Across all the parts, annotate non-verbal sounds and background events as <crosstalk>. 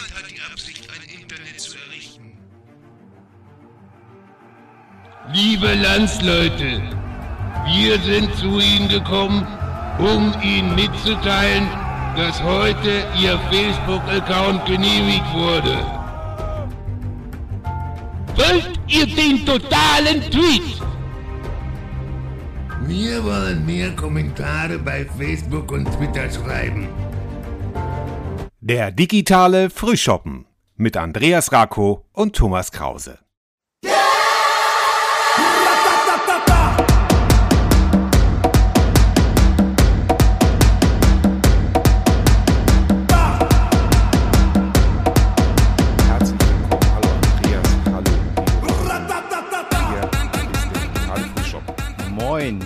Niemand hat die Absicht, ein Internet zu errichten. Liebe Landsleute, wir sind zu Ihnen gekommen, um Ihnen mitzuteilen, dass heute Ihr Facebook-Account genehmigt wurde. Wollt ihr den totalen Tweet? Wir wollen mehr Kommentare bei Facebook und Twitter schreiben. Der digitale Frühschoppen mit Andreas Rako und Thomas Krause.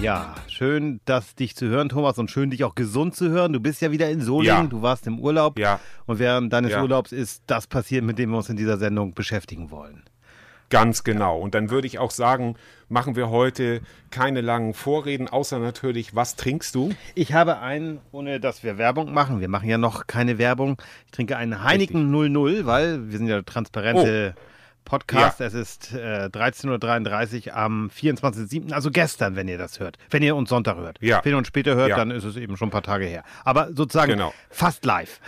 Ja. Schön, dass dich zu hören, Thomas, und schön, dich auch gesund zu hören. Du bist ja wieder in Solingen, Ja. du warst im Urlaub. Ja. Und während deines Ja. Urlaubs ist das passiert, mit dem wir uns in dieser Sendung beschäftigen wollen. Ganz genau. Und dann würde ich auch sagen, machen wir heute keine langen Vorreden, außer natürlich, was trinkst du? Ich habe einen, ohne dass wir Werbung machen, wir machen ja noch keine Werbung. Ich trinke einen Heineken 00, weil wir sind ja transparente Podcast. Es ist äh, 13.33 Uhr am 24.07., also gestern, wenn ihr das hört. Wenn ihr uns Sonntag hört. Ja. Wenn ihr uns später hört, Ja. dann ist es eben schon ein paar Tage her. Aber sozusagen Genau. fast live.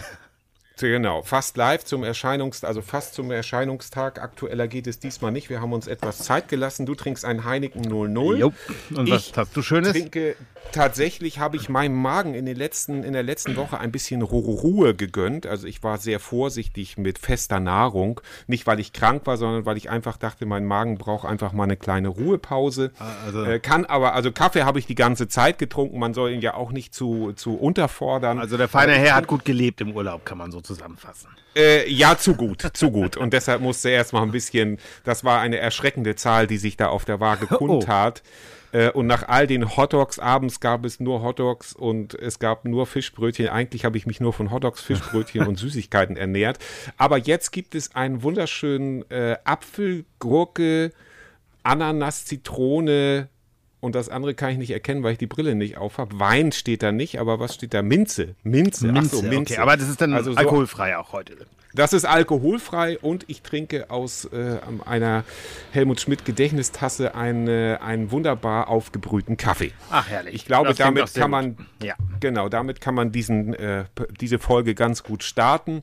Genau, fast live zum Erscheinungs, also fast zum Erscheinungstag. Aktueller geht es diesmal nicht. Wir haben uns etwas Zeit gelassen. Du trinkst ein Heineken 00. Jo. Und was Ich hast du Schönes? trinke, tatsächlich habe ich meinem Magen in, den letzten, in der letzten Woche ein bisschen Ru- Ruhe gegönnt. Also ich war sehr vorsichtig mit fester Nahrung. Nicht, weil ich krank war, sondern weil ich einfach dachte, mein Magen braucht einfach mal eine kleine Ruhepause. also- äh, kann aber, also Kaffee habe ich die ganze Zeit getrunken. Man soll ihn ja auch nicht zu, zu unterfordern. Also der feine Herr hat gut gelebt im Urlaub, kann man so zusammenfassen. äh, ja, zu gut, zu gut. Und deshalb musste erst mal ein bisschen, das war eine erschreckende Zahl, die sich da auf der Waage kundtat. Äh, Und nach all den Hotdogs abends gab es nur Hotdogs und es gab nur Fischbrötchen. Eigentlich habe ich mich nur von Hotdogs, Fischbrötchen <laughs> und Süßigkeiten ernährt. Aber jetzt gibt es einen wunderschönen äh, Apfel, Gurke, Ananas, Zitrone und das andere kann ich nicht erkennen, weil ich die Brille nicht auf habe. Wein steht da nicht, aber was steht da? Minze. Minze. Ach so, Minze. Okay, aber das ist dann Also so- alkoholfrei auch heute. Das ist alkoholfrei und ich trinke aus äh, einer Helmut Schmidt Gedächtnistasse eine, einen wunderbar aufgebrühten Kaffee. Ach, herrlich. Ich glaube, Das damit kann man. Ja. genau, damit kann man diesen, äh, diese Folge ganz gut starten.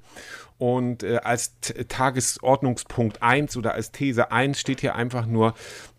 Und äh, als Tagesordnungspunkt 1 oder als These 1 steht hier einfach nur,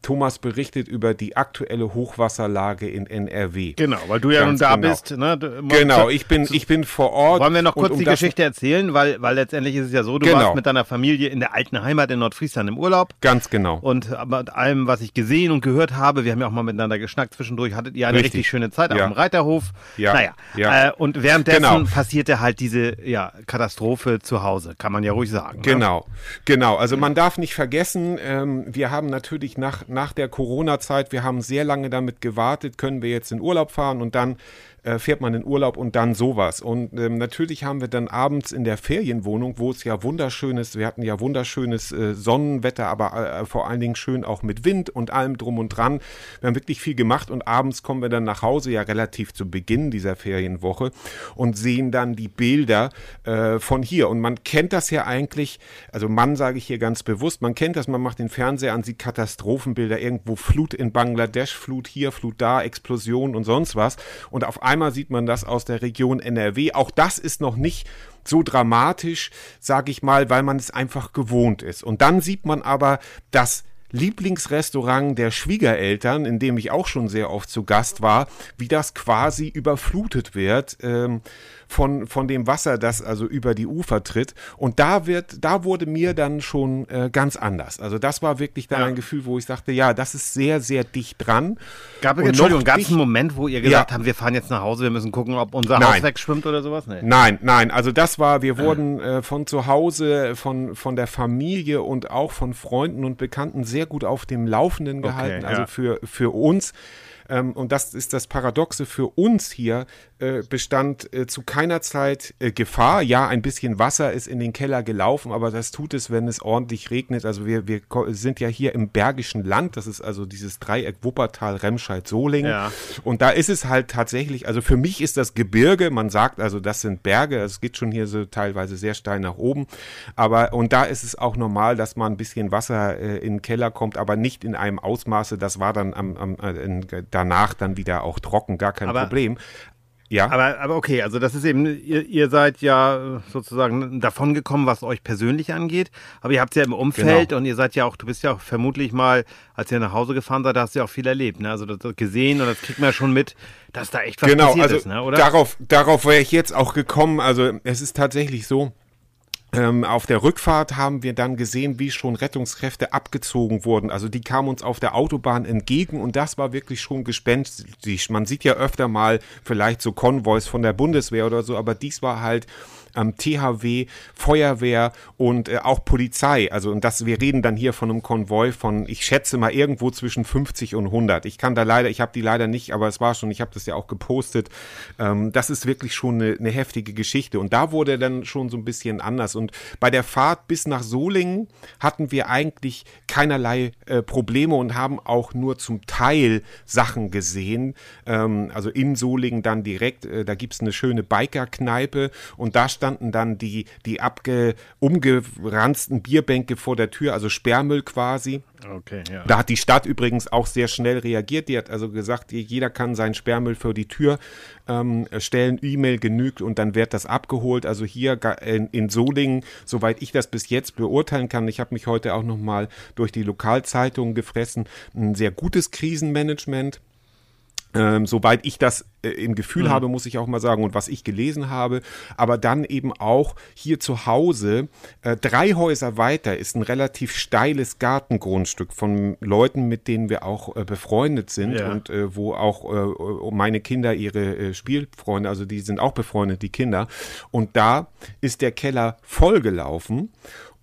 Thomas berichtet über die aktuelle Hochwasserlage in NRW. Genau, weil du ja Ganz nun da genau. bist. Ne? Du- Genau, ich bin, ich bin vor Ort. Wollen wir noch kurz um die Geschichte erzählen, weil, weil letztendlich ist es ja so, du Genau. warst mit deiner Familie in der alten Heimat in Nordfriesland im Urlaub. Ganz genau. Und mit allem, was ich gesehen und gehört habe, wir haben ja auch mal miteinander geschnackt zwischendurch, hattet ihr eine richtig, Richtig. schöne Zeit auf Ja. dem Reiterhof. Ja. Naja, Ja. Äh, und währenddessen Genau. passierte halt diese ja, Katastrophe zu Hause, kann man ja ruhig sagen. Ne? Genau, genau. Also man darf nicht vergessen, ähm, wir haben natürlich nach, nach der Corona-Zeit, wir haben sehr lange damit gewartet, können wir jetzt in Urlaub fahren und dann äh, fährt man in Urlaub und dann sowas. Und ähm, natürlich haben wir dann abends in der Ferienwohnung, wo es ja wunderschön ist, wir hatten ja wunderschönes äh, Sonnenwetter, aber äh, vor allen Dingen schön auch mit Wind und allem drum und dran. Wir haben wirklich viel gemacht und abends kommen wir dann nach Hause, ja relativ zu Beginn dieser Ferienwoche und sehen dann die Bilder äh, von hier. Und man kennt das ja eigentlich, also Mann sage ich hier ganz bewusst, man kennt das, man macht den Fernseher an, sieht Katastrophenbilder, irgendwo Flut in Bangladesch, Flut hier, Flut da, Explosion und sonst was. Und auf einmal sieht man das aus der Region NRW. Auch das ist noch nicht so dramatisch, sage ich mal, weil man es einfach gewohnt ist. Und dann sieht man aber, dass Lieblingsrestaurant der Schwiegereltern, in dem ich auch schon sehr oft zu Gast war, wie das quasi überflutet wird ähm, von, von dem Wasser, das also über die Ufer tritt. Und da wird, da wurde mir dann schon äh, ganz anders. Also das war wirklich dann Ja. ein Gefühl, wo ich sagte, ja, das ist sehr, sehr dicht dran. Gab es, Entschuldigung, gab es einen Moment, wo ihr gesagt Ja. habt, wir fahren jetzt nach Hause, wir müssen gucken, ob unser Nein. Haus wegschwimmt oder sowas? Nee. Nein, nein, also das war, wir wurden äh, von zu Hause, von, von der Familie und auch von Freunden und Bekannten sehr gut auf dem Laufenden gehalten. ja. Also für, für uns ähm, und das ist das Paradoxe für uns hier, äh, bestand äh, zu keiner Zeit äh, Gefahr. Ja, ein bisschen Wasser ist in den Keller gelaufen, aber das tut es, wenn es ordentlich regnet. Also wir, wir sind ja hier im Bergischen Land, das ist also dieses Dreieck Wuppertal, Remscheid, Solingen. Ja. Und da ist es halt tatsächlich, also für mich ist das Gebirge, man sagt also, das sind Berge, es geht schon hier so teilweise sehr steil nach oben. Aber, und da ist es auch normal, dass man ein bisschen Wasser äh, in den Keller kommt, aber nicht in einem Ausmaße, das war dann am, am, äh, danach dann wieder auch trocken, gar kein aber, Problem. Ja. Aber, aber okay, also das ist eben, ihr, ihr seid ja sozusagen davon gekommen, was euch persönlich angeht. Aber ihr habt es ja im Umfeld genau. und ihr seid ja auch, du bist ja auch vermutlich mal, als ihr nach Hause gefahren seid, da hast du ja auch viel erlebt. Ne? Also das gesehen und das kriegt man ja schon mit, dass da echt was genau, passiert also ist, ne? oder? Darauf, darauf wäre ich jetzt auch gekommen. Also es ist tatsächlich so, ähm, auf der Rückfahrt haben wir dann gesehen, wie schon Rettungskräfte abgezogen wurden. Also die kamen uns auf der Autobahn entgegen und das war wirklich schon gespenstisch. Man sieht ja öfter mal vielleicht so Konvois von der Bundeswehr oder so, aber dies war halt ähm, THW, Feuerwehr und äh, auch Polizei. Also und das, wir reden dann hier von einem Konvoi von, ich schätze mal irgendwo zwischen 50 und 100. Ich kann da leider, ich habe die leider nicht, aber es war schon, ich habe das ja auch gepostet. Ähm, das ist wirklich schon eine, eine heftige Geschichte und da wurde dann schon so ein bisschen anders. Und bei der Fahrt bis nach Solingen hatten wir eigentlich keinerlei äh, Probleme und haben auch nur zum Teil Sachen gesehen. Ähm, also in Solingen dann direkt, äh, da gibt es eine schöne Biker-Kneipe und da stand standen dann die, die abge, umgeranzten Bierbänke vor der Tür, also Sperrmüll quasi. Okay, ja. Da hat die Stadt übrigens auch sehr schnell reagiert. Die hat also gesagt, jeder kann seinen Sperrmüll für die Tür ähm, stellen, E-Mail genügt und dann wird das abgeholt. Also hier in, in Solingen, soweit ich das bis jetzt beurteilen kann, ich habe mich heute auch nochmal durch die Lokalzeitungen gefressen, ein sehr gutes Krisenmanagement. Ähm, soweit ich das äh, im Gefühl mhm. habe, muss ich auch mal sagen, und was ich gelesen habe, aber dann eben auch hier zu Hause, äh, drei Häuser weiter ist ein relativ steiles Gartengrundstück von Leuten, mit denen wir auch äh, befreundet sind ja. und äh, wo auch äh, meine Kinder ihre äh, Spielfreunde, also die sind auch befreundet, die Kinder. Und da ist der Keller vollgelaufen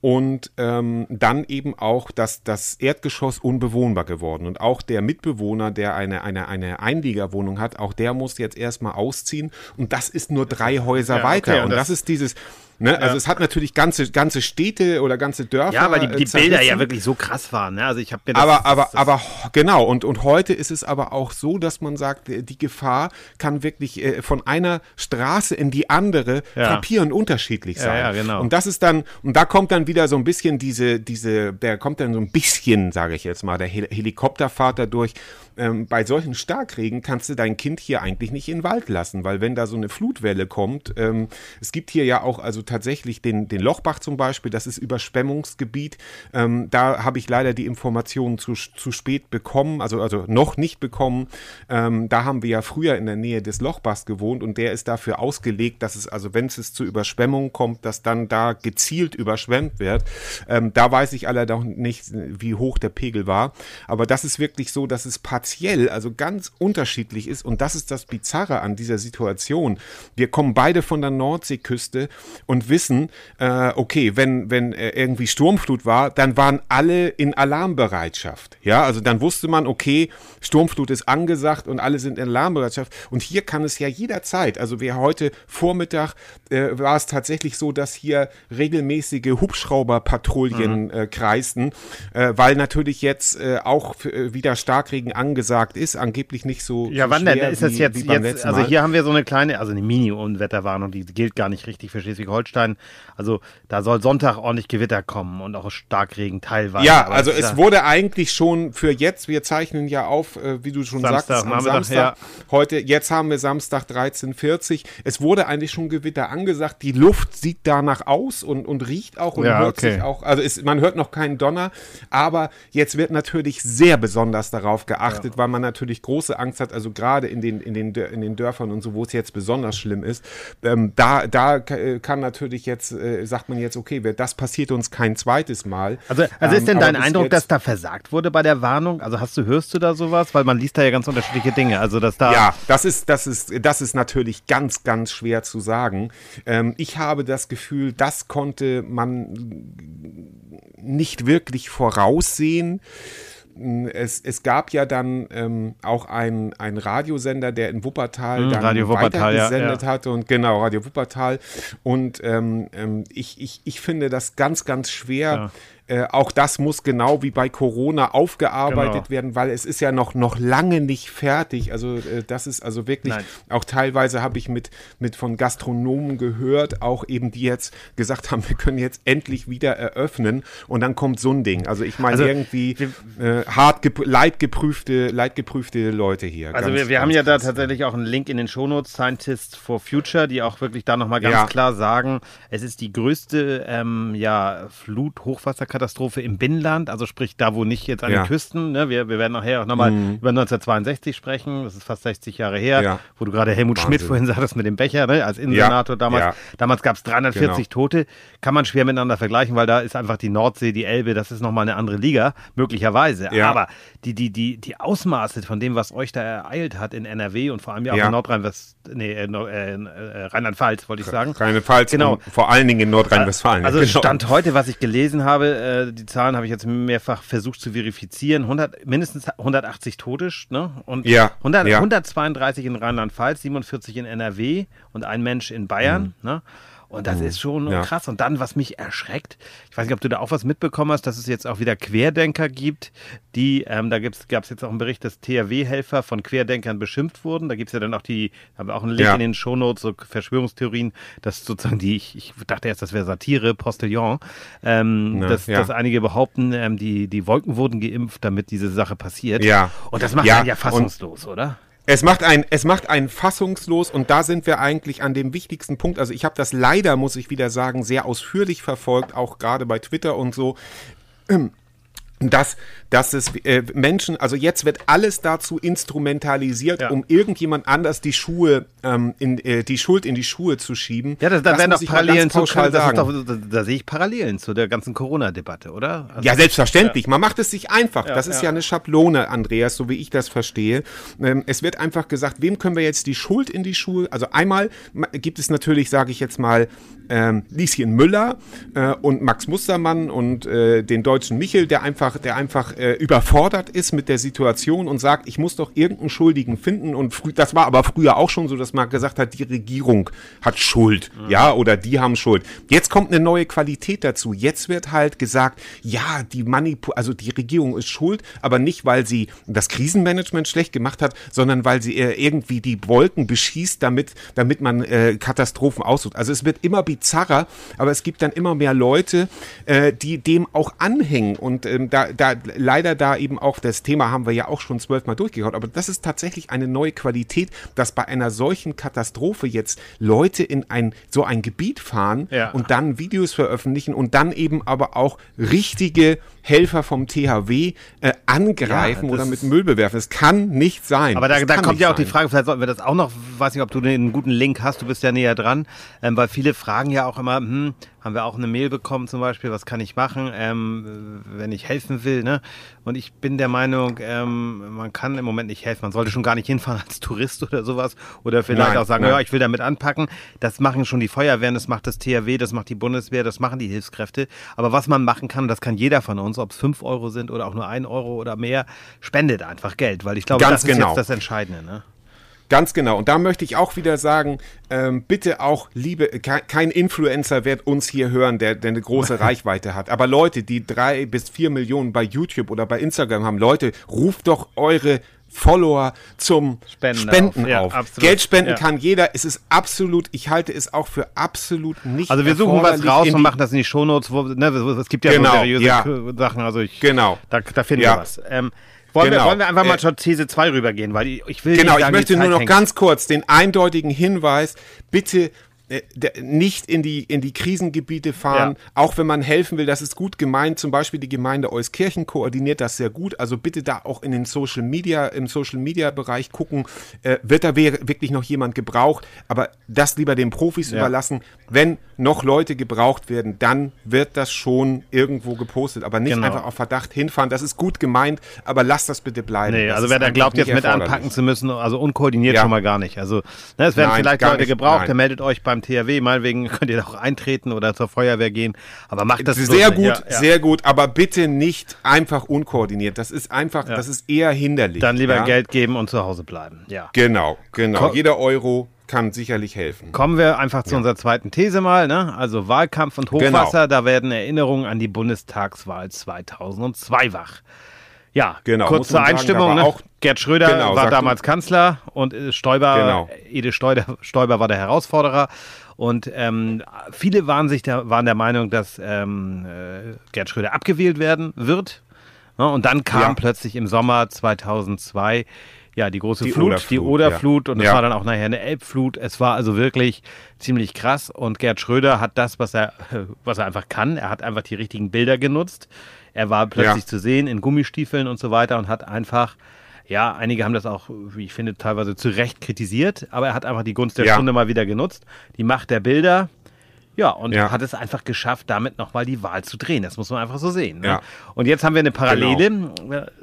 und ähm, dann eben auch das, das Erdgeschoss unbewohnbar geworden. Und auch der Mitbewohner, der eine, eine, eine Einliegerwohnung hat, auch der muss jetzt erstmal ausziehen. Und das ist nur drei Häuser ja, weiter. Okay, und, und das, das ist dieses, Ne? Also es hat natürlich ganze, ganze Städte oder ganze Dörfer. Ja, weil die, die äh, Bilder ja wirklich so krass waren. Ne? Also ich habe mir das, Aber, aber, das, aber genau. Und, und heute ist es aber auch so, dass man sagt, äh, die Gefahr kann wirklich äh, von einer Straße in die andere ja. unterschiedlich sein. Ja, ja, genau. Und das ist dann, und da kommt dann wieder so ein bisschen diese, diese, der kommt dann so ein bisschen, sage ich jetzt mal, der Helikopterfahrt dadurch ähm, bei solchen Starkregen kannst du dein Kind hier eigentlich nicht in den Wald lassen, weil wenn da so eine Flutwelle kommt, ähm, es gibt hier ja auch also tatsächlich den, den Lochbach zum Beispiel, das ist Überschwemmungsgebiet. Ähm, da habe ich leider die Informationen zu, zu spät bekommen, also, also noch nicht bekommen. Ähm, da haben wir ja früher in der Nähe des Lochbachs gewohnt und der ist dafür ausgelegt, dass es, also wenn es zu Überschwemmungen kommt, dass dann da gezielt überschwemmt wird. Ähm, da weiß ich allerdings nicht, wie hoch der Pegel war. Aber das ist wirklich so, dass es partiell, also ganz unterschiedlich ist. Und das ist das Bizarre an dieser Situation. Wir kommen beide von der Nordseeküste und wissen, äh, okay, wenn, wenn äh, irgendwie Sturmflut war, dann waren alle in Alarmbereitschaft. Ja, also dann wusste man, okay, Sturmflut ist angesagt und alle sind in Alarmbereitschaft. Und hier kann es ja jederzeit, also wir heute Vormittag äh, war es tatsächlich so, dass hier regelmäßige Hubschrauberpatrouillen mhm. äh, kreisten, äh, weil natürlich jetzt äh, auch wieder Starkregen angesagt ist, angeblich nicht so. Ja, wann denn? Ist das jetzt, jetzt also hier haben wir so eine kleine, also eine Mini-Unwetterwarnung, die gilt gar nicht richtig für Schleswig-Holstein. Also da soll Sonntag ordentlich Gewitter kommen und auch Starkregen teilweise. Ja, also es wurde eigentlich schon für jetzt, wir zeichnen ja auf, äh, wie du schon Samstag, sagst, am Samstag, ja. heute, jetzt haben wir Samstag 13.40 Es wurde eigentlich schon Gewitter angesagt. Die Luft sieht danach aus und, und riecht auch und ja, hört okay. sich auch, also ist, man hört noch keinen Donner, aber jetzt wird natürlich sehr besonders darauf geachtet, ja. weil man natürlich große Angst hat, also gerade in den, in, den, in den Dörfern und so, wo es jetzt besonders schlimm ist, ähm, da, da kann natürlich jetzt, äh, sagt man jetzt, okay, das passiert uns kein zweites Mal. Also, also ist denn ähm, dein Eindruck, dass da versagt wurde bei der Warnung? Also hast du, hörst du da sowas? Weil man liest da ja ganz unterschiedliche Dinge. Also dass da. Ja, das ist, das ist, das ist natürlich ganz, ganz schwer zu sagen. Ähm, ich habe das Gefühl, das konnte man nicht wirklich voraussehen es, es gab ja dann ähm, auch einen Radiosender, der in Wuppertal Mhm, dann Radio Wuppertal, ja, weitergesendet ja. hatte und genau, Radio Wuppertal. Und ähm, ähm, ich, ich, ich finde das ganz, ganz schwer. Äh, auch das muss genau wie bei Corona aufgearbeitet Genau. werden, weil es ist ja noch, noch lange nicht fertig. Also äh, das ist also wirklich, Nein. auch teilweise habe ich mit, mit von Gastronomen gehört, auch eben die jetzt gesagt haben, <laughs> wir können jetzt endlich wieder eröffnen und dann kommt so ein Ding. Also ich meine Also, irgendwie äh, hart gep leidgeprüfte, leidgeprüfte Leute hier. Also Ganz, wir, wir haben ja da tatsächlich auch einen Link in den Shownotes, Scientists for Future, die auch wirklich da nochmal ganz Ja. klar sagen, es ist die größte ähm, ja, Flut-Hochwasserkatastrophe im Binnenland, also sprich da, wo nicht jetzt an Ja. Mhm. den Küsten. Ne? Wir, wir werden nachher auch nochmal über 1962 sprechen, das ist fast 60 Jahre her, Ja. wo du gerade Helmut Schmidt Wahnsinn. vorhin sagtest mit dem Becher, ne? als Innensenator damals. Damals gab es 340 Genau. Tote, kann man schwer miteinander vergleichen, weil da ist einfach die Nordsee, die Elbe, das ist nochmal eine andere Liga, möglicherweise. Aber die, die, die, die Ausmaße von dem, was euch da ereilt hat in NRW und vor allem ja auch in Nordrhein-West, nee, äh, äh, äh, Rheinland-Pfalz, wollte ich sagen. Keinesfalls Genau. vor allen Dingen in Nordrhein-Westfalen. Also Genau. Stand heute, was ich gelesen habe, äh, die Zahlen habe ich jetzt mehrfach versucht zu verifizieren, 100, mindestens 180 Tote, ne? Und Ja, 100, ja. 132 in Rheinland-Pfalz, 47 in NRW und ein Mensch in Bayern, ne? Und das ist schon Mhm. Ja. krass. Und dann, was mich erschreckt, ich weiß nicht, ob du da auch was mitbekommen hast, dass es jetzt auch wieder Querdenker gibt, die, ähm, da gab es jetzt auch einen Bericht, dass THW-Helfer von Querdenkern beschimpft wurden. Da gibt es ja dann auch die, haben wir auch einen Link Ja. in den Shownotes, so Verschwörungstheorien, dass sozusagen die, ich, ich dachte erst, das wäre Satire, Postillon, ähm, Na, dass, ja. dass einige behaupten, ähm, die, die Wolken wurden geimpft, damit diese Sache passiert. Ja. Und das macht Ja, einen ja und- fassungslos, oder? Es macht ein, es macht einen fassungslos und da sind wir eigentlich an dem wichtigsten Punkt. Also ich habe das leider, muss ich wieder sagen, sehr ausführlich verfolgt, auch gerade bei Twitter und so. Dass, dass es äh, Menschen, also jetzt wird alles dazu instrumentalisiert, Ja. um irgendjemand anders die Schuhe, ähm, in, äh, die Schuld in die Schuhe zu schieben. Ja, das, da Das werden doch Parallelen zu, das doch, da, da sehe ich Parallelen zu der ganzen Corona-Debatte, oder? Also- Ja, selbstverständlich. Man macht es sich einfach. Ja, das ist ja. ja. eine Schablone, Andreas, so wie ich das verstehe. Ähm, es wird einfach gesagt, wem können wir jetzt die Schuld in die Schuhe? Also einmal ma- gibt es natürlich, sage ich jetzt mal, ähm, Lieschen Müller äh, und Max Mustermann und äh, den deutschen Michel, der einfach, der einfach äh, überfordert ist mit der Situation und sagt, ich muss doch irgendeinen Schuldigen finden. Und frü das war aber früher auch schon so, dass man gesagt hat, die Regierung hat Schuld, ja, oder die haben Schuld. Jetzt kommt eine neue Qualität dazu. Jetzt wird halt gesagt, ja, die Manipu also die Regierung ist schuld, aber nicht, weil sie das Krisenmanagement schlecht gemacht hat, sondern weil sie äh, irgendwie die Wolken beschießt, damit, damit man äh, Katastrophen aussucht. Also es wird immer bizarrer, aber es gibt dann immer mehr Leute, äh, die dem auch anhängen. Und ähm, da, da leider da eben auch, das Thema haben wir ja auch schon zwölfmal durchgehauen, aber das ist tatsächlich eine neue Qualität, dass bei einer solchen Katastrophe jetzt Leute in ein so ein Gebiet fahren Ja. und dann Videos veröffentlichen und dann eben aber auch richtige Helfer vom THW äh, angreifen Ja, oder mit Müll bewerfen. Das kann nicht sein. Aber da, da kommt ja auch die sein. Frage, vielleicht sollten wir das auch noch, weiß nicht, ob du einen guten Link hast, du bist ja näher dran, ähm, weil viele fragen ja auch immer, hm, haben wir auch eine Mail bekommen zum Beispiel, was kann ich machen, ähm, wenn ich helfen will, ne? Und ich bin der Meinung, ähm, man kann im Moment nicht helfen, man sollte schon gar nicht hinfahren als Tourist <laughs> oder sowas oder vielleicht Nein, auch sagen, nein. ja, ich will damit anpacken. Das machen schon die Feuerwehren, das macht das THW, das macht die Bundeswehr, das machen die Hilfskräfte. Aber was man machen kann, das kann jeder von uns, ob es 5 Euro sind oder auch nur 1 Euro oder mehr, spendet einfach Geld, weil ich glaube, Ganz das ist genau. jetzt das Entscheidende. Ne? Ganz genau. Und da möchte ich auch wieder sagen, ähm, bitte auch, liebe, ke- kein Influencer wird uns hier hören, der, der eine große <laughs> Reichweite hat. Aber Leute, die drei bis vier Millionen bei YouTube oder bei Instagram haben, Leute, ruft doch eure Follower zum Spenden Spenden, auf. Ja, auf. Geld spenden Ja. kann jeder. Es ist absolut, ich halte es auch für absolut nicht Also wir suchen was raus und machen das in die Shownotes. Wo, ne, es gibt ja Genau, so seriöse ja. Sachen. Also ich, Genau. Da, da finden wir was. Ähm, wollen, wir, Genau. wollen wir einfach mal Äh, zur These 2 rübergehen, weil ich, ich will Genau, ich möchte nur noch ganz kurz den eindeutigen Hinweis, bitte nicht in die, in die Krisengebiete fahren, Ja. auch wenn man helfen will, das ist gut gemeint. Zum Beispiel die Gemeinde Euskirchen koordiniert das sehr gut. Also bitte da auch in den Social Media, im Social Media Bereich gucken, äh, wird da wirklich noch jemand gebraucht, aber das lieber den Profis Ja. überlassen. Wenn noch Leute gebraucht werden, dann wird das schon irgendwo gepostet, aber nicht Genau. einfach auf Verdacht hinfahren. Das ist gut gemeint, aber lasst das bitte bleiben. Nee, Das also wer da glaubt, jetzt mit anpacken zu müssen, also unkoordiniert Ja. schon mal gar nicht. Also ne, es werden Nein, vielleicht Leute nicht, gebraucht, nein. dann meldet euch beim beim THW, meinetwegen könnt ihr auch eintreten oder zur Feuerwehr gehen, aber macht das sehr gut, nicht. Ja, ja. sehr gut, aber bitte nicht einfach unkoordiniert. Das ist einfach, das ist eher hinderlich. Dann lieber ja? Geld geben und zu Hause bleiben. Ja. Genau, genau. Ko- Jeder Euro kann sicherlich helfen. Kommen wir einfach zu unserer zweiten These mal, ne? Also Wahlkampf und Hochwasser, Genau. da werden Erinnerungen an die Bundestagswahl 2002 wach. Ja, Genau, kurz muss zur man sagen, Einstimmung. da war ne? auch- Gerd Schröder Genau, war sag du- damals Kanzler und äh, Stoiber, Genau. Ede Stoiber, Stoiber war der Herausforderer. Und ähm, viele waren sich der, waren der Meinung, dass ähm, äh, Gerd Schröder abgewählt werden wird. Ne? Und dann kam Ja. plötzlich im Sommer 2002 ja die große Die Flut, Oderflut, die Oderflut und es Ja. war dann auch nachher eine Elbflut. Es war also wirklich ziemlich krass und Gerd Schröder hat das, was er, <laughs> was er einfach kann. Er hat einfach die richtigen Bilder genutzt. Er war plötzlich Ja. zu sehen in Gummistiefeln und so weiter und hat einfach, ja, einige haben das auch, wie ich finde, teilweise zu Recht kritisiert, aber er hat einfach die Gunst der Ja. Stunde mal wieder genutzt. Die Macht der Bilder. Ja, und Ja. hat es einfach geschafft, damit nochmal die Wahl zu drehen. Das muss man einfach so sehen. Ne? Ja. Und jetzt haben wir eine Parallele.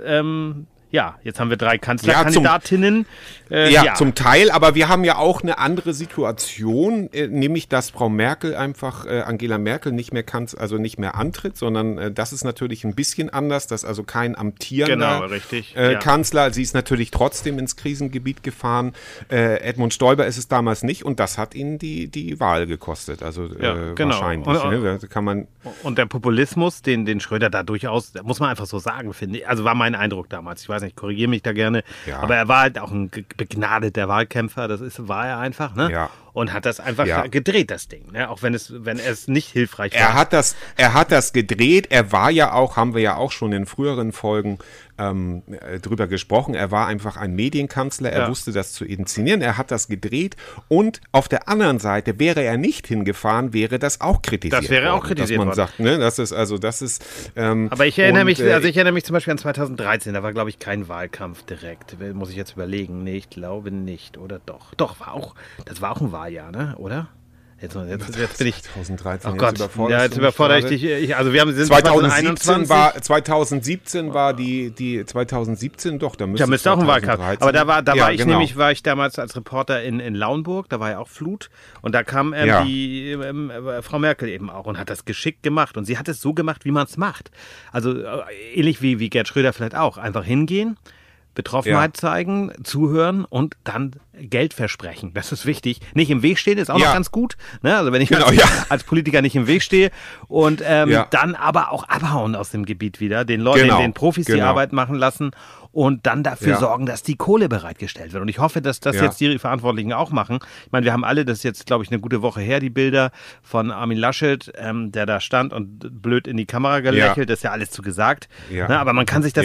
Äh, Ähm, ja, jetzt haben wir drei Kanzlerkandidatinnen. Äh, Ja, zum Teil, aber wir haben ja auch eine andere Situation, äh, nämlich dass Frau Merkel einfach, äh, Angela Merkel nicht mehr kann, also nicht mehr antritt, sondern äh, das ist natürlich ein bisschen anders, dass also kein amtierender Genau, richtig, Äh, ja. Kanzler, sie ist natürlich trotzdem ins Krisengebiet gefahren. Äh, Edmund Stoiber ist es damals nicht und das hat ihnen die, die Wahl gekostet, also Ja, genau. wahrscheinlich. Und- ne? Kann man, Und der Populismus, den, den Schröder da durchaus, muss man einfach so sagen, finde ich. Also war mein Eindruck damals. Ich weiß nicht, korrigiere mich da gerne. Ja. Aber er war halt auch ein begnadeter Wahlkämpfer. Das ist, war er einfach, ne? Ja. Und hat das einfach Ja. gedreht, das Ding. Ne? Auch wenn es, wenn es nicht hilfreich war. Er hat das, er hat das gedreht. Er war ja auch, haben wir ja auch schon in früheren Folgen ähm, äh, drüber gesprochen. Er war einfach ein Medienkanzler. Er Ja. wusste das zu inszenieren. Er hat das gedreht. Und auf der anderen Seite wäre er nicht hingefahren, wäre das auch kritisiert. Das wäre auch worden, kritisiert dass man worden. sagt, ne, das ist also, das ist. Ähm, Aber ich erinnere und, mich, äh, also ich erinnere mich zum Beispiel an 2013, da war, glaube ich, kein Wahlkampf direkt. Muss ich jetzt überlegen. Nee, ich glaube nicht. Oder doch? Doch, war auch, das war auch ein Wahljahr, ne? Oder? Jetzt, jetzt, jetzt bin ich. 2013. Oh Gott, ja, jetzt du mich überfordere ich dich. Ich, also wir haben sind 2017 2021. war 2017 war die die 2017 doch da müsste, Da müsste auch ein Wahlkampf. 2013 Aber da war, da Ja, war ich genau. nämlich, war ich damals als Reporter in, in Lauenburg, da war ja auch Flut und da kam ähm, Ja. die ähm, äh, Frau Merkel eben auch und hat das geschickt gemacht und sie hat es so gemacht, wie man es macht. Also äh, ähnlich wie, wie Gerd Schröder vielleicht auch. Einfach hingehen, Betroffenheit zeigen, zuhören und dann Geld versprechen. Das ist wichtig. Nicht im Weg stehen ist auch Ja. noch ganz gut. Ne? Also wenn ich Genau, als, ja. als Politiker nicht im Weg stehe und ähm, Ja. dann aber auch abhauen aus dem Gebiet wieder, den Leuten, Genau, den, Profis die genau. Arbeit machen lassen und dann dafür Ja. sorgen, dass die Kohle bereitgestellt wird. Und ich hoffe, dass das Ja. jetzt die Verantwortlichen auch machen. Ich meine, wir haben alle, das ist jetzt, glaube ich, eine gute Woche her, die Bilder von Armin Laschet, ähm, der da stand und blöd in die Kamera gelächelt. Das ist ja alles zu gesagt. Ja. Ne? Aber man kann sich das.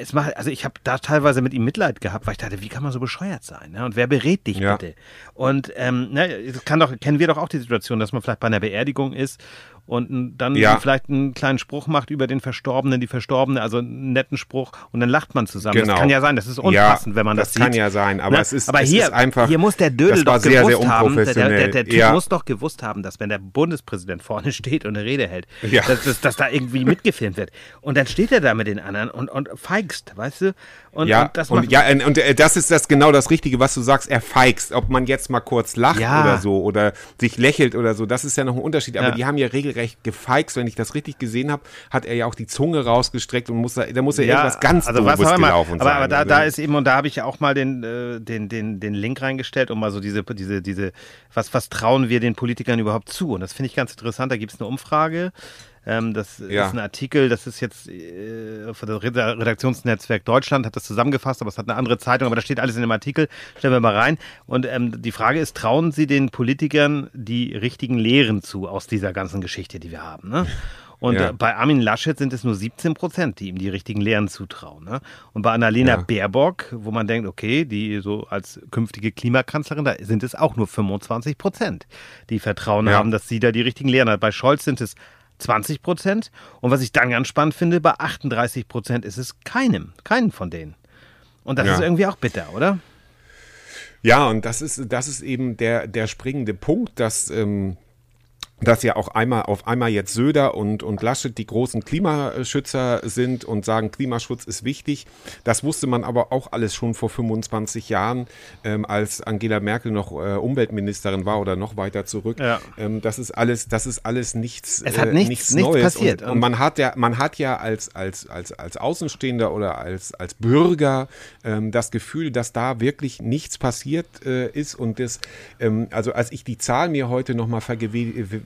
Es macht, also ich habe da teilweise mit ihm Mitleid gehabt, weil ich dachte, wie kann man so bescheuert sein? Ne? Und wer berät dich Ja. bitte? Und ähm, ne, das kann doch, kennen wir doch auch die Situation, dass man vielleicht bei einer Beerdigung ist und dann Ja. vielleicht einen kleinen Spruch macht über den Verstorbenen, die Verstorbene, also einen netten Spruch und dann lacht man zusammen. Genau. Das kann ja sein, das ist unpassend, wenn man das, das sieht. kann ja sein, aber Ne? es ist- aber es hier, ist einfach- hier muss der Dödel das doch sehr, sehr gewusst haben, der, der, der, Typ Ja. muss doch gewusst haben, dass wenn der Bundespräsident vorne <laughs> steht und eine Rede hält, Ja. dass, dass, dass da irgendwie mitgefilmt wird. Und dann steht er da mit den anderen und, und feigst, weißt du? Und, ja, und das und, ja, und, äh, das ist das genau das Richtige, was du sagst. Er feigst, ob man jetzt mal kurz lacht Ja. oder so oder sich lächelt oder so. Das ist ja noch ein Unterschied. Aber Ja. die haben ja regelrecht gefeixt. Wenn ich das richtig gesehen habe, hat er ja auch die Zunge rausgestreckt und muss da, da muss ja, irgendwas ganz also was immer. gelaufen aber, sein. aber da, Also, da ist eben, und da habe ich ja auch mal den, äh, den, den, den Link reingestellt, um mal so diese, diese, diese, was, was trauen wir den Politikern überhaupt zu? Und das finde ich ganz interessant. Da gibt es eine Umfrage. Ähm, das Ja. ist ein Artikel, das ist jetzt äh, von Reda- Redaktionsnetzwerk Deutschland, hat das zusammengefasst, aber es hat eine andere Zeitung, aber da steht alles in dem Artikel. Stellen wir mal rein. Und ähm, die Frage ist, trauen Sie den Politikern die richtigen Lehren zu aus dieser ganzen Geschichte, die wir haben? Ne? <laughs> Und Ja. bei Armin Laschet sind es nur 17 Prozent, die ihm die richtigen Lehren zutrauen. Ne? Und bei Annalena Ja. Baerbock, wo man denkt, okay, die so als künftige Klimakanzlerin, da sind es auch nur 25 Prozent, die Vertrauen Ja. haben, dass sie da die richtigen Lehren hat. Bei Scholz sind es 20 Prozent. Und was ich dann ganz spannend finde, bei 38 Prozent ist es keinem, keinen von denen. Und das Ja. ist irgendwie auch bitter, oder? Ja, und das ist, das ist eben der, der springende Punkt, dass ähm, dass ja auch einmal auf einmal jetzt Söder und, und Laschet die großen Klimaschützer sind und sagen, Klimaschutz ist wichtig. Das wusste man aber auch alles schon vor 25 Jahren, ähm, als Angela Merkel noch äh, Umweltministerin war oder noch weiter zurück. Ja. Ähm, das ist alles, das ist alles nichts, es hat äh, nichts, nichts, nichts Neues. passiert. Und, und, man hat ja, man hat ja als, als, als, als Außenstehender oder als, als Bürger ähm, das Gefühl, dass da wirklich nichts passiert äh, ist und das, ähm, also als ich die Zahl mir heute nochmal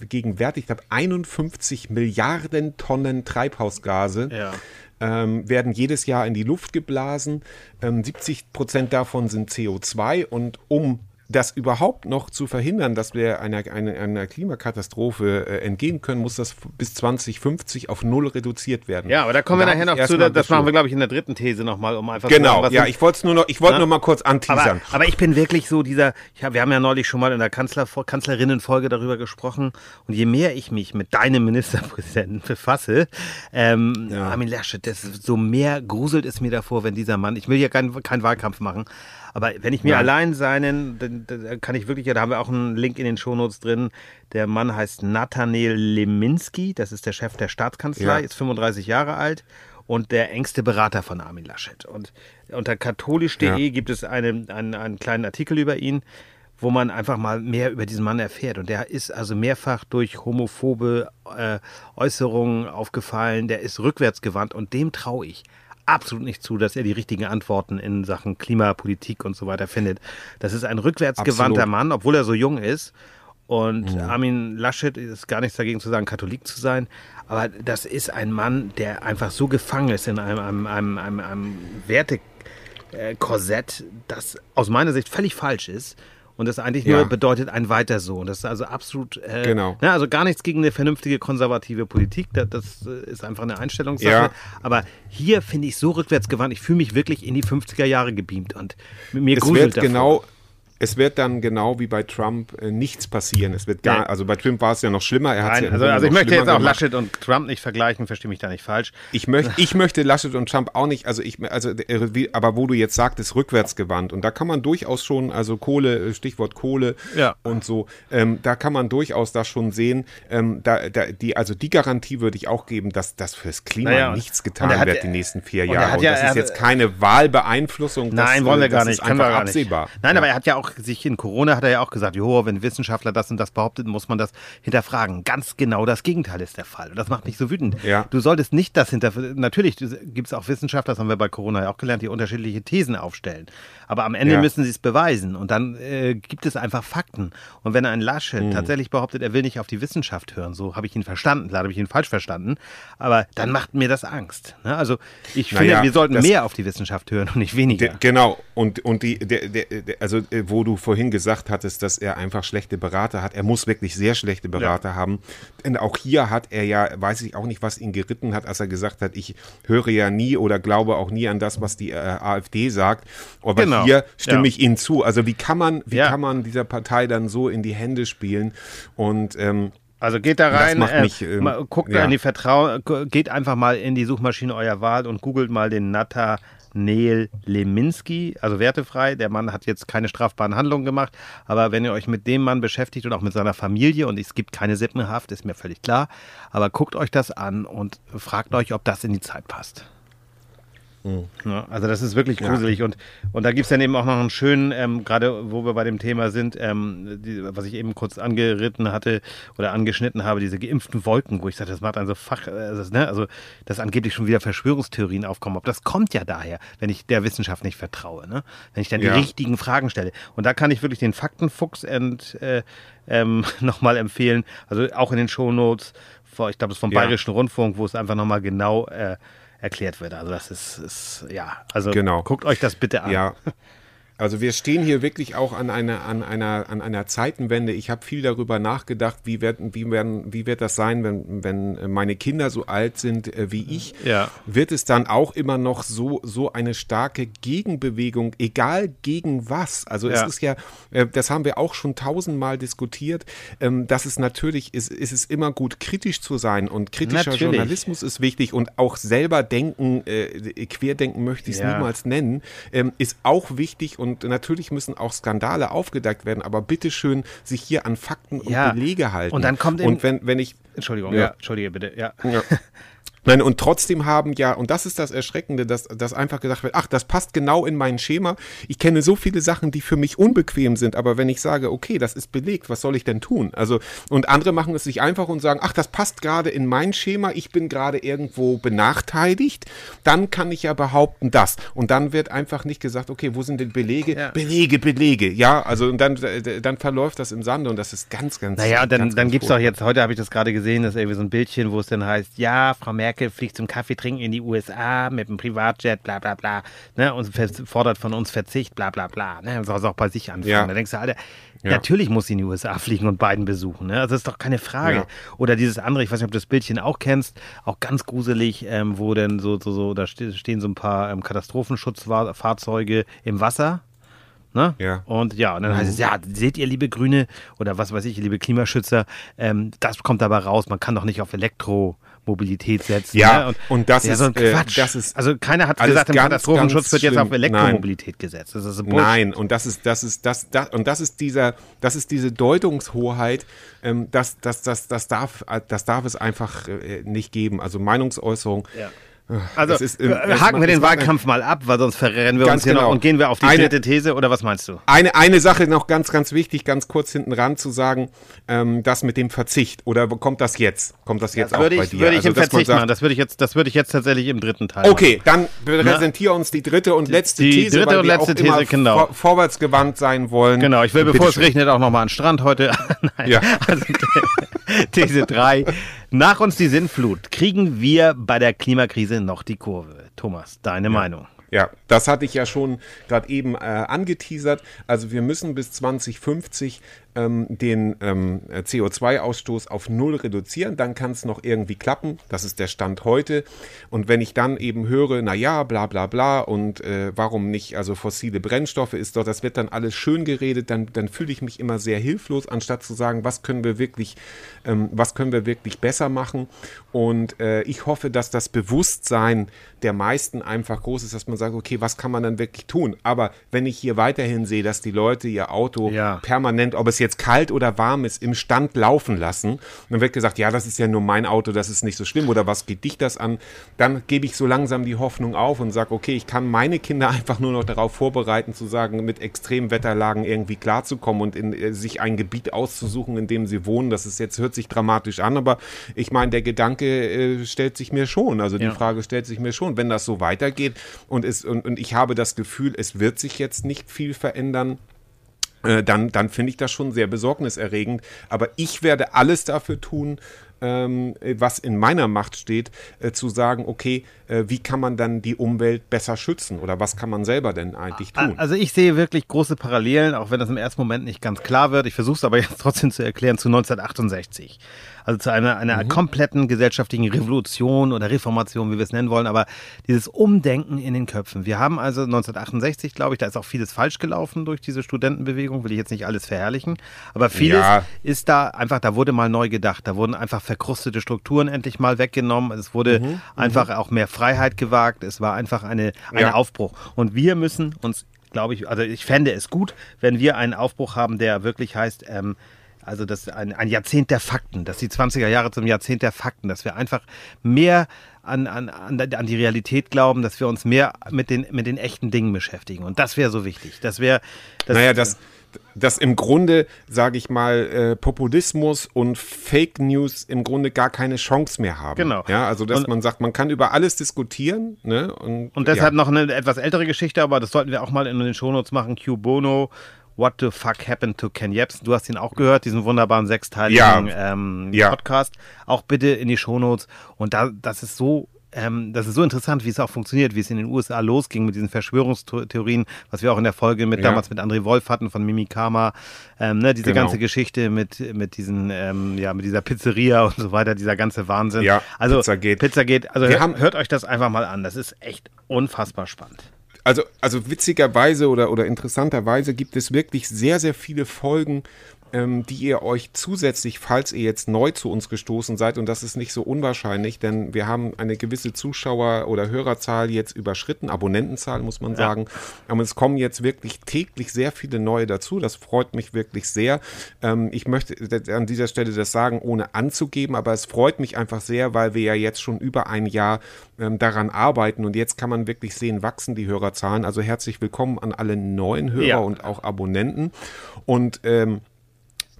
vergegenwärtigt gegenwärtigt habe, 51 Milliarden Tonnen Treibhausgase. Ja. Ähm, werden jedes Jahr in die Luft geblasen. Ähm, 70 Prozent davon sind CO2 und um das überhaupt noch zu verhindern, dass wir einer, einer, einer Klimakatastrophe äh, entgehen können, muss das bis 2050 auf null reduziert werden. Ja, aber da kommen wir nachher noch zu, das machen wir, glaube ich, in der dritten These nochmal, um einfach genau, zu sagen, ja, ich wollte es nur noch, ich wollte nur mal kurz anteasern. Aber, aber, ich bin wirklich so dieser, hab, wir haben ja neulich schon mal in der Kanzler, Kanzlerinnenfolge darüber gesprochen und je mehr ich mich mit deinem Ministerpräsidenten befasse, ähm, ja. Armin Laschet, das, so mehr gruselt es mir davor, wenn dieser Mann, ich will hier keinen kein Wahlkampf machen, aber wenn ich mir ja. allein seinen, dann, dann, kann ich wirklich, ja, da haben wir auch einen Link in den Shownotes drin. Der Mann heißt Nathaniel Leminski, das ist der Chef der Staatskanzlei, ja. ist 35 Jahre alt und der engste Berater von Armin Laschet. Und unter katholisch.de ja. gibt es eine, einen, einen kleinen Artikel über ihn, wo man einfach mal mehr über diesen Mann erfährt. Und der ist also mehrfach durch homophobe äh, Äußerungen aufgefallen, der ist rückwärtsgewandt und dem traue ich absolut nicht zu, dass er die richtigen Antworten in Sachen Klimapolitik und so weiter findet. Das ist ein rückwärtsgewandter absolut. Mann, obwohl er so jung ist. Und ja. Armin Laschet ist gar nichts dagegen zu sagen, Katholik zu sein. Aber das ist ein Mann, der einfach so gefangen ist in einem, einem, einem, einem, einem Wertekorsett, das aus meiner Sicht völlig falsch ist und das eigentlich ja. nur bedeutet ein weiter so. Und das ist also absolut, äh, genau. Ne, also gar nichts gegen eine vernünftige konservative Politik. Das, das äh, ist einfach eine Einstellungssache. Ja. Aber hier finde ich so rückwärtsgewandt. Ich fühle mich wirklich in die 50er Jahre gebeamt und mir es gruselt wird genau es wird dann genau wie bei Trump äh, nichts passieren. Es wird gar, nee. also bei Trump war es ja noch schlimmer. Er Nein, ja also, also ich möchte jetzt auch gemacht. Laschet und Trump nicht vergleichen, verstehe mich da nicht falsch. Ich möchte, ich möchte Laschet und Trump auch nicht, also ich, also, äh, aber wo du jetzt sagtest, rückwärtsgewandt und da kann man durchaus schon, also Kohle, äh, Stichwort Kohle ja. und so, ähm, da kann man durchaus das schon sehen. Ähm, da, da, die, also die Garantie würde ich auch geben, dass das fürs Klima naja, nichts getan hat, wird die nächsten vier Jahre. Und, ja, und das ist jetzt keine Wahlbeeinflussung. Nein, das, wollen wir gar nicht. Das ist einfach absehbar. Nein, aber er hat ja auch sich in Corona hat er ja auch gesagt, jo, wenn Wissenschaftler das und das behaupten, muss man das hinterfragen. Ganz genau das Gegenteil ist der Fall. Und das macht mich so wütend. Ja. Du solltest nicht das hinterfragen. Natürlich gibt es auch Wissenschaftler, das haben wir bei Corona ja auch gelernt, die unterschiedliche Thesen aufstellen. Aber am Ende ja. müssen sie es beweisen. Und dann äh, gibt es einfach Fakten. Und wenn ein Laschet mhm. tatsächlich behauptet, er will nicht auf die Wissenschaft hören, so habe ich ihn verstanden, klar habe ich ihn falsch verstanden, aber dann macht mir das Angst. Ne? Also ich finde, naja, wir sollten mehr auf die Wissenschaft hören und nicht weniger. genau. Und, und die, der, der, also äh, wo du vorhin gesagt hattest, dass er einfach schlechte Berater hat, er muss wirklich sehr schlechte Berater ja. haben. Denn auch hier hat er ja, weiß ich auch nicht, was ihn geritten hat, als er gesagt hat, ich höre ja nie oder glaube auch nie an das, was die äh, AfD sagt. Aber genau hier stimme ja. ich Ihnen zu. Also wie kann man, wie ja. kann man dieser Partei dann so in die Hände spielen? Und ähm, also geht da rein, äh, mich, äh, guckt ja. in die Vertrauen, geht einfach mal in die Suchmaschine eurer Wahl und googelt mal den Natter Neil Leminski, also wertefrei. Der Mann hat jetzt keine strafbaren Handlungen gemacht, aber wenn ihr euch mit dem Mann beschäftigt und auch mit seiner Familie, und es gibt keine Sippenhaft, ist mir völlig klar, aber guckt euch das an und fragt euch, ob das in die Zeit passt. Mhm. Ja, also das ist wirklich gruselig. Ja. Und, und da gibt es dann eben auch noch einen schönen, ähm, gerade wo wir bei dem Thema sind, ähm, die, was ich eben kurz angeritten hatte oder angeschnitten habe, diese geimpften Wolken, wo ich sage, das macht also Fach, äh, das, ne, also dass angeblich schon wieder Verschwörungstheorien aufkommen. Ob das kommt ja daher, wenn ich der Wissenschaft nicht vertraue, ne? wenn ich dann ja. die richtigen Fragen stelle. Und da kann ich wirklich den Faktenfuchs ent, äh, ähm, <laughs> nochmal empfehlen, also auch in den Shownotes, ich glaube, das ist vom Bayerischen Rundfunk, wo es einfach nochmal genau äh, erklärt wird. Also das ist, ist ja, also genau. guckt euch das bitte an. Ja, <laughs> Also wir stehen hier wirklich auch an einer, an einer, an einer Zeitenwende. Ich habe viel darüber nachgedacht, wie, werden, wie, werden, wie wird das sein, wenn, wenn meine Kinder so alt sind äh, wie ich. Ja. Wird es dann auch immer noch so, so eine starke Gegenbewegung, egal gegen was? Also ja. es ist ja, äh, das haben wir auch schon tausendmal diskutiert, ähm, dass es natürlich ist, ist es immer gut, kritisch zu sein und kritischer natürlich. Journalismus ist wichtig und auch selber denken, äh, querdenken möchte ich es ja. niemals nennen, ähm, ist auch wichtig und natürlich müssen auch Skandale aufgedeckt werden, aber bitteschön sich hier an Fakten und Ja. Belege halten. Und dann kommt eben- und wenn, wenn ich Entschuldigung, Ja. ja. Entschuldige bitte, ja. ja. <laughs> Nein, und trotzdem haben ja, und das ist das Erschreckende, dass, dass einfach gesagt wird, ach, das passt genau in mein Schema. Ich kenne so viele Sachen, die für mich unbequem sind, aber wenn ich sage, okay, das ist belegt, was soll ich denn tun? Also, und andere machen es sich einfach und sagen, ach, das passt gerade in mein Schema, ich bin gerade irgendwo benachteiligt, dann kann ich ja behaupten, das. Und dann wird einfach nicht gesagt, okay, wo sind denn Belege? Ja. Belege, Belege. Ja, also und dann, dann verläuft das im Sande und das ist ganz, ganz Naja, und dann, ganz, dann gibt es doch jetzt, heute habe ich das gerade gesehen, das ist irgendwie so ein Bildchen, wo es dann heißt, ja, Frau Merkel fliegt zum Kaffee trinken in die USA mit einem Privatjet, bla bla bla, ne, und fordert von uns Verzicht, bla bla bla, ne, soll es auch bei sich anfangen. Ja. Da denkst du, Alter, Ja. natürlich muss sie in die USA fliegen und Biden besuchen, ne, also das ist doch keine Frage. Ja. Oder dieses andere, ich weiß nicht, ob du das Bildchen auch kennst, auch ganz gruselig, ähm, wo dann so, so, so, da ste- stehen so ein paar ähm, Katastrophenschutzfahrzeuge im Wasser, Ne? Ja. Und ja, und dann heißt es, ja, seht ihr, liebe Grüne oder was weiß ich, liebe Klimaschützer, ähm, das kommt dabei raus, man kann doch nicht auf Elektromobilität setzen. Ja, ne? und das ja, ist, so ein äh, Quatsch. das ist also keiner hat gesagt, im ganz, Katastrophenschutz ganz wird jetzt auf. Elektromobilität gesetzt. Das ist. Nein, und das ist, das ist, das, das, und das ist dieser, das ist diese Deutungshoheit, ähm, das, das, das, das darf, das darf es einfach äh, nicht geben. Also Meinungsäußerung. Ja. Also ist, ähm, äh, haken wir den Wahlkampf mal ab, weil sonst verrennen wir uns hier noch genau. und gehen wir auf die Eine- dritte These oder was meinst du? Eine, eine Sache noch ganz, ganz wichtig, ganz kurz hinten ran zu sagen, ähm, das mit dem Verzicht. Oder kommt das jetzt? Kommt das jetzt Das auch würde bei ich, dir? würde ich Also, im Verzicht sagt, machen. Das würde ich jetzt, das würde ich jetzt tatsächlich im dritten Teil Okay, dann präsentiere uns die dritte und letzte die These, dritte und letzte These, genau. vor, vorwärtsgewandt sein wollen. Genau, ich will, bevor es regnet, auch nochmal an den Strand heute. <laughs> Nein. Ja. Also, <laughs> These 3. Nach uns die Sinnflut. Kriegen wir bei der Klimakrise noch die Kurve? Thomas, deine Meinung? Ja, das hatte ich ja schon gerade eben äh, angeteasert. Also wir müssen bis 2050 ähm, den ähm, CO2-Ausstoß auf Null reduzieren. Dann kann es noch irgendwie klappen. Das ist der Stand heute. Und wenn ich dann eben höre, na ja, bla bla bla und äh, warum nicht, also fossile Brennstoffe ist doch, das wird dann alles schön geredet, dann, dann fühle ich mich immer sehr hilflos, anstatt zu sagen, was können wir wirklich, ähm, was können wir wirklich besser machen. Und äh, ich hoffe, dass das Bewusstsein der meisten einfach groß ist, dass man sagt, okay, was kann man dann wirklich tun? Aber wenn ich hier weiterhin sehe, dass die Leute ihr Auto Ja. permanent, ob es jetzt kalt oder warm ist, im Stand laufen lassen, dann wird gesagt, ja, das ist ja nur mein Auto, das ist nicht so schlimm oder was geht dich das an? Dann gebe ich so langsam die Hoffnung auf und sage, okay, ich kann meine Kinder <laughs> einfach nur noch darauf vorbereiten, zu sagen, mit Extremwetterlagen irgendwie klarzukommen und in, äh, sich ein Gebiet auszusuchen, in dem sie wohnen. Das ist jetzt, hört sich dramatisch an, aber ich meine, der Gedanke äh, stellt sich mir schon, also die Ja. Frage stellt sich mir schon, wenn das so weitergeht und, es, und, und ich habe das Gefühl, es wird sich jetzt nicht viel verändern, dann, dann finde ich das schon sehr besorgniserregend. Aber ich werde alles dafür tun, ähm, äh, was in meiner Macht steht, äh, zu sagen, okay, äh, wie kann man dann die Umwelt besser schützen oder was kann man selber denn eigentlich tun? Also ich sehe wirklich große Parallelen, auch wenn das im ersten Moment nicht ganz klar wird. Ich versuche es aber jetzt trotzdem zu erklären zu 1968. Also zu einer, einer kompletten gesellschaftlichen Revolution oder Reformation, wie wir es nennen wollen, aber dieses Umdenken in den Köpfen. Wir haben also 1968, glaube ich, da ist auch vieles falsch gelaufen durch diese Studentenbewegung, will ich jetzt nicht alles verherrlichen, aber vieles Ja. ist da einfach, da wurde mal neu gedacht, da wurden einfach verkrustete Strukturen endlich mal weggenommen, es wurde Mhm, einfach auch mehr Freiheit gewagt, es war einfach eine, ein Ja. Aufbruch. Und wir müssen uns, glaube ich, also ich fände es gut, wenn wir einen Aufbruch haben, der wirklich heißt, ähm, also das ein, ein Jahrzehnt der Fakten, dass die 20er Jahre zum Jahrzehnt der Fakten, dass wir einfach mehr an, an, an, die Realität glauben, dass wir uns mehr mit den, mit den echten Dingen beschäftigen. Und das wäre so wichtig. Das wäre. Das, naja, dass, dass im Grunde, sage ich mal, äh, Populismus und Fake News im Grunde gar keine Chance mehr haben. Genau. Ja, also dass Und- man sagt, man kann über alles diskutieren. Ne? Und, Und deshalb ja. noch eine etwas ältere Geschichte, aber das sollten wir auch mal in den Shownotes machen. Q Bono, What the fuck happened to Ken Jebsen? Du hast ihn auch gehört, diesen wunderbaren sechsteiligen Ja. ähm, Ja. Podcast. Auch bitte in die Shownotes. Und da, das ist so. Ähm, das ist so interessant, wie es auch funktioniert, wie es in den USA losging mit diesen Verschwörungstheorien, was wir auch in der Folge mit Ja. damals mit André Wolf hatten von Mimikama, ähm, ne, diese Genau. ganze Geschichte mit mit diesen ähm, ja mit dieser Pizzeria und so weiter, dieser ganze Wahnsinn. Ja, also Pizzagate. Pizzagate. Also Wir hört, haben- hört euch das einfach mal an. Das ist echt unfassbar spannend. Also, also witzigerweise oder, oder interessanterweise gibt es wirklich sehr, sehr viele Folgen, ähm, die ihr euch zusätzlich, falls ihr jetzt neu zu uns gestoßen seid, und das ist nicht so unwahrscheinlich, denn wir haben eine gewisse Zuschauer- oder Hörerzahl jetzt überschritten, Abonnentenzahl muss man sagen. Aber es kommen jetzt wirklich täglich sehr viele neue dazu. Das freut mich wirklich sehr. Ähm, ich möchte an dieser Stelle das sagen, ohne anzugeben, aber es freut mich einfach sehr, weil wir ja jetzt schon über ein Jahr ähm, daran arbeiten und jetzt kann man wirklich sehen, wachsen die Hörerzahlen. Also herzlich willkommen an alle neuen Hörer ja. und auch Abonnenten. Und ähm,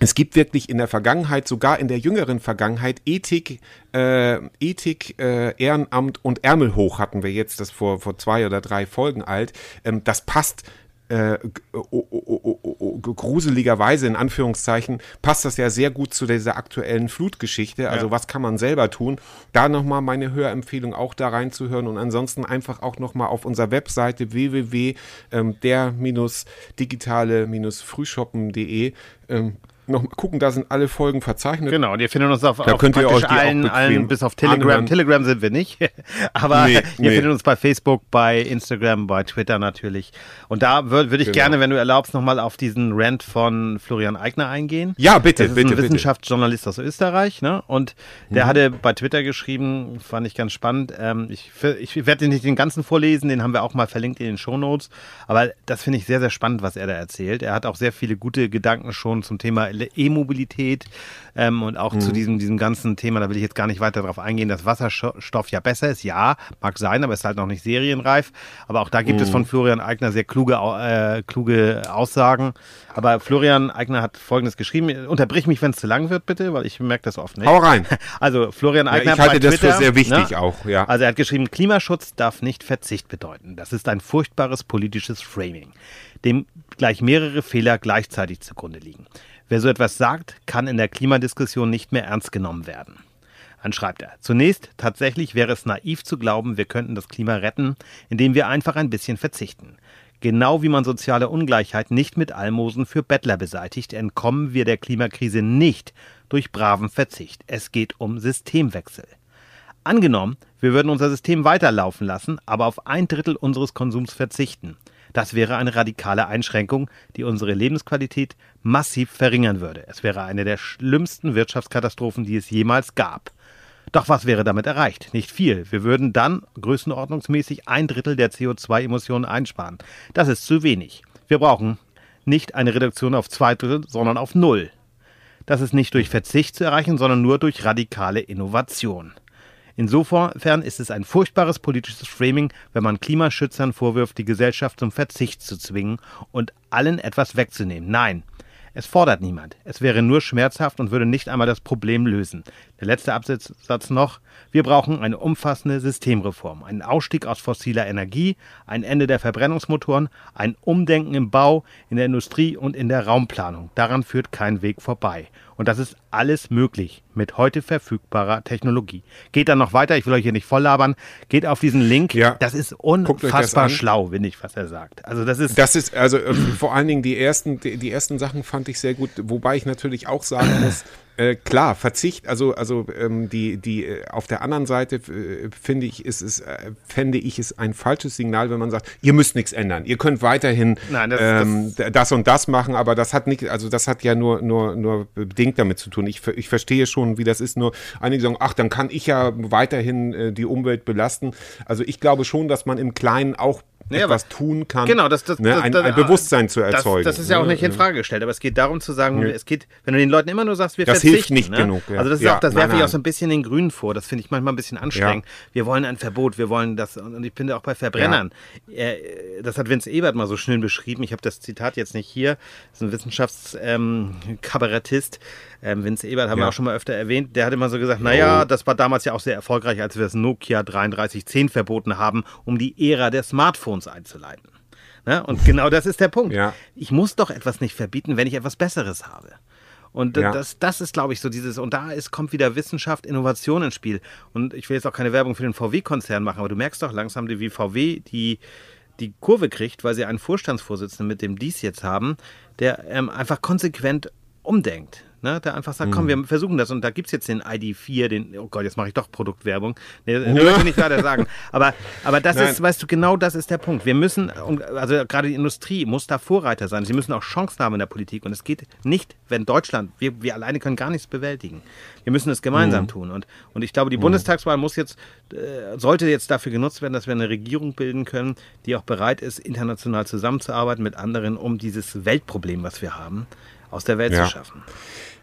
es gibt wirklich in der Vergangenheit, sogar in der jüngeren Vergangenheit, Ethik, äh, Ethik, äh, Ehrenamt und Ärmel hoch hatten wir jetzt, das vor, vor zwei oder drei Folgen alt. Ähm, das passt äh, gruseligerweise in Anführungszeichen passt das ja sehr gut zu dieser aktuellen Flutgeschichte. Also ja. was kann man selber tun? Da nochmal meine Hörempfehlung auch da reinzuhören und ansonsten einfach auch nochmal auf unserer Webseite www.der-digitale-frühshoppen.de ähm, noch gucken, da sind alle Folgen verzeichnet. Genau, und ihr findet uns auf, da auf könnt ihr euch allen, allen, bis auf Telegram. Anhören. Telegram sind wir nicht, <laughs> aber nee, <laughs> ihr nee. findet uns bei Facebook, bei Instagram, bei Twitter natürlich. Und da würde würd ich genau. gerne, wenn du erlaubst, nochmal auf diesen Rant von Florian Eigner eingehen. Ja, bitte, das ist bitte. ein Wissenschaftsjournalist aus Österreich, ne? Und der mhm. hatte bei Twitter geschrieben, fand ich ganz spannend. Ähm, ich ich werde nicht den ganzen vorlesen, den haben wir auch mal verlinkt in den Shownotes. Aber das finde ich sehr, sehr spannend, was er da erzählt. Er hat auch sehr viele gute Gedanken schon zum Thema E-Mobilität ähm, und auch mhm. zu diesem, diesem ganzen Thema, da will ich jetzt gar nicht weiter darauf eingehen, dass Wasserstoff ja besser ist. Ja, mag sein, aber ist halt noch nicht serienreif. Aber auch da gibt mhm. es von Florian Eigner sehr kluge, äh, kluge Aussagen. Aber Florian Eigner hat Folgendes geschrieben. Unterbrich mich, wenn es zu lang wird, bitte, weil ich merke das oft nicht. Hau rein. <laughs> Also Florian Eigner. Ja, ich halte das Twitter, für sehr wichtig ne? auch, ja. Also er hat geschrieben, Klimaschutz darf nicht Verzicht bedeuten. Das ist ein furchtbares politisches Framing, dem gleich mehrere Fehler gleichzeitig zugrunde liegen. Wer so etwas sagt, kann in der Klimadiskussion nicht mehr ernst genommen werden. Dann schreibt er, zunächst tatsächlich wäre es naiv zu glauben, wir könnten das Klima retten, indem wir einfach ein bisschen verzichten. Genau wie man soziale Ungleichheit nicht mit Almosen für Bettler beseitigt, entkommen wir der Klimakrise nicht durch braven Verzicht. Es geht um Systemwechsel. Angenommen, wir würden unser System weiterlaufen lassen, aber auf ein Drittel unseres Konsums verzichten. Das wäre eine radikale Einschränkung, die unsere Lebensqualität massiv verringern würde. Es wäre eine der schlimmsten Wirtschaftskatastrophen, die es jemals gab. Doch was wäre damit erreicht? Nicht viel. Wir würden dann größenordnungsmäßig ein Drittel der CO2-Emissionen einsparen. Das ist zu wenig. Wir brauchen nicht eine Reduktion auf zwei Drittel, sondern auf null. Das ist nicht durch Verzicht zu erreichen, sondern nur durch radikale Innovation. Insofern ist es ein furchtbares politisches Framing, wenn man Klimaschützern vorwirft, die Gesellschaft zum Verzicht zu zwingen und allen etwas wegzunehmen. Nein, es fordert niemand. Es wäre nur schmerzhaft und würde nicht einmal das Problem lösen. Der letzte Absatz noch. Wir brauchen eine umfassende Systemreform, einen Ausstieg aus fossiler Energie, ein Ende der Verbrennungsmotoren, ein Umdenken im Bau, in der Industrie und in der Raumplanung. Daran führt kein Weg vorbei. Und das ist alles möglich mit heute verfügbarer Technologie. Geht dann noch weiter, ich will euch hier nicht voll labern, geht auf diesen Link. Ja. Das ist unfassbar das schlau, finde ich, was er sagt. Also das ist. Das ist, also äh, vor allen Dingen die ersten, die, die ersten Sachen fand ich sehr gut, wobei ich natürlich auch sagen <clears throat> muss, äh, klar, Verzicht, also, also ähm, die, die, äh, auf der anderen Seite äh, finde ich, ist es, äh, fände ich es ein falsches Signal, wenn man sagt, ihr müsst nichts ändern. Ihr könnt weiterhin Nein, das, ähm, das, das, und das machen, aber das hat nicht, also das hat ja nur, nur, nur bedingt damit zu tun. Ich, ich verstehe schon, wie das ist, nur einige sagen, ach, dann kann ich ja weiterhin äh, die Umwelt belasten. Also ich glaube schon, dass man im Kleinen auch naja, etwas tun kann, genau, das, das, ne, ein, ein, Bewusstsein zu erzeugen. Das, das ist ja auch nicht in Frage gestellt, aber es geht darum zu sagen, ja. es geht, wenn du den Leuten immer nur sagst, wir das verzichten. hilft nicht ne? genug. Ja. Also das, ist ja, auch, das werfe ich auch so ein bisschen den Grünen vor. Das finde ich manchmal ein bisschen anstrengend. Wir wollen ein Verbot, wir wollen das, und ich finde auch bei Verbrennern, das hat Vince Ebert mal so schön beschrieben, ich habe das Zitat jetzt nicht hier, das ist ein Wissenschaftskabarettist, ähm, Vince Ebert haben wir auch schon mal öfter erwähnt, der hat immer so gesagt, naja, das war damals ja auch sehr erfolgreich, als wir das Nokia 3310 verboten haben, um die Ära der Smartphones einzuleiten. Ne? Und genau das ist der Punkt. Ja. Ich muss doch etwas nicht verbieten, wenn ich etwas Besseres habe. Und ja. das, das ist, glaube ich, so dieses, und da ist, kommt wieder Wissenschaft, Innovation ins Spiel. Und ich will jetzt auch keine Werbung für den VW-Konzern machen, aber du merkst doch langsam, wie VW die, die Kurve kriegt, weil sie einen Vorstandsvorsitzenden mit dem Dies jetzt haben, der ähm, einfach konsequent umdenkt. Ne, der einfach sagt, komm, Mhm. wir versuchen das. Und da gibt es jetzt den ID4, den, oh Gott, jetzt mache ich doch Produktwerbung. Nee, <laughs> das möchte ich nicht weiter sagen. Aber, aber das Nein. ist, weißt du, genau das ist der Punkt. Wir müssen, also gerade die Industrie muss da Vorreiter sein. Sie müssen auch Chancen haben in der Politik. Und es geht nicht, wenn Deutschland, wir, wir alleine können gar nichts bewältigen. Wir müssen es Mhm. gemeinsam tun. Und, und ich glaube, die Bundestagswahl muss jetzt, äh, sollte jetzt dafür genutzt werden, dass wir eine Regierung bilden können, die auch bereit ist, international zusammenzuarbeiten mit anderen, um dieses Weltproblem, was wir haben, aus der Welt Ja. zu schaffen.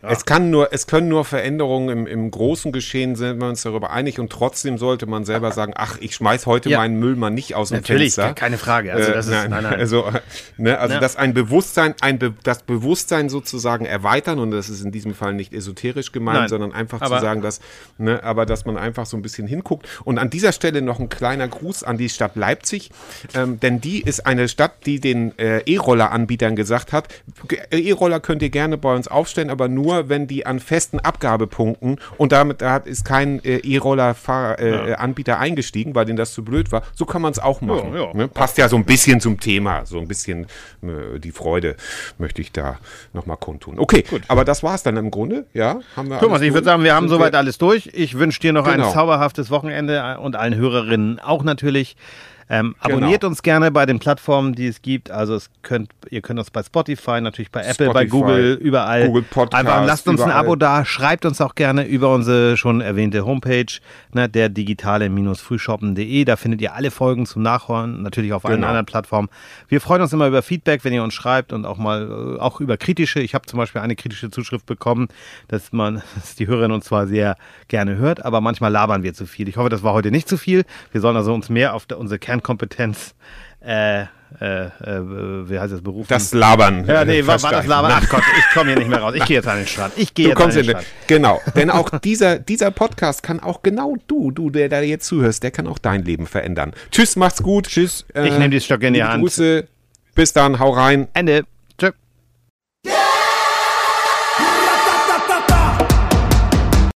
Es, kann nur, es können nur Veränderungen im, im großen Geschehen, sind wir uns darüber einig. Und trotzdem sollte man selber sagen, ach, ich schmeiß heute Ja. meinen Müll mal nicht aus dem Natürlich, Fenster. keine Frage. Also das ist, Äh, nein, nein. Also, ne, also dass ein Bewusstsein, ein Be das Bewusstsein sozusagen erweitern und das ist in diesem Fall nicht esoterisch gemeint, sondern einfach Aber- zu sagen, dass, ne, aber dass man einfach so ein bisschen hinguckt. Und an dieser Stelle noch ein kleiner Gruß an die Stadt Leipzig, ähm, denn die ist eine Stadt, die den äh, E-Roller-Anbietern gesagt hat, E-Roller könnt ihr gerne bei uns aufstellen, aber nur, wenn die an festen Abgabepunkten und damit da ist kein äh, E-Roller-Anbieter eingestiegen, weil denen das zu blöd war. So kann man es auch machen. Ja, ja. Ne? Passt ja so ein bisschen zum Thema, so ein bisschen äh, die Freude möchte ich da nochmal kundtun. Okay, aber das war es dann im Grunde, ja? Haben wir Thomas, ich würde sagen, wir haben soweit alles durch. Ich wünsche dir noch Genau. ein zauberhaftes Wochenende und allen Hörerinnen auch natürlich. Ähm, abonniert Genau. uns gerne bei den Plattformen, die es gibt. Also es könnt, ihr könnt uns bei Spotify, natürlich bei Apple, bei Spotify, Google, überall. Google Podcast, Einfach lasst uns ein überall. Abo da, schreibt uns auch gerne über unsere schon erwähnte Homepage, ne, der digitale-frühshoppen.de. Da findet ihr alle Folgen zum Nachhören, natürlich auf allen Genau. anderen Plattformen. Wir freuen uns immer über Feedback, wenn ihr uns schreibt und auch mal äh, auch über kritische. Ich habe zum Beispiel eine kritische Zuschrift bekommen, dass man, <laughs> dass die Hörerin uns zwar sehr gerne hört, aber manchmal labern wir zu viel. Ich hoffe, das war heute nicht zu viel. Wir sollen also uns mehr auf der, unsere Kernkompetenz, äh, äh, äh, wie heißt das, berufen. das Labern. ja, nee, äh, war, war das. Labern? Ach Gott, ich komme hier nicht mehr raus. Ich <laughs> gehe jetzt an den Strand. Ich gehe jetzt an den Strand. Genau, denn auch dieser, dieser Podcast kann auch genau du, du, der da jetzt zuhörst, der kann auch dein Leben verändern. Tschüss, macht's gut. Tschüss. Ich nehm die Stöcke in die Hand. Grüße. Bis dann, hau rein. Ende.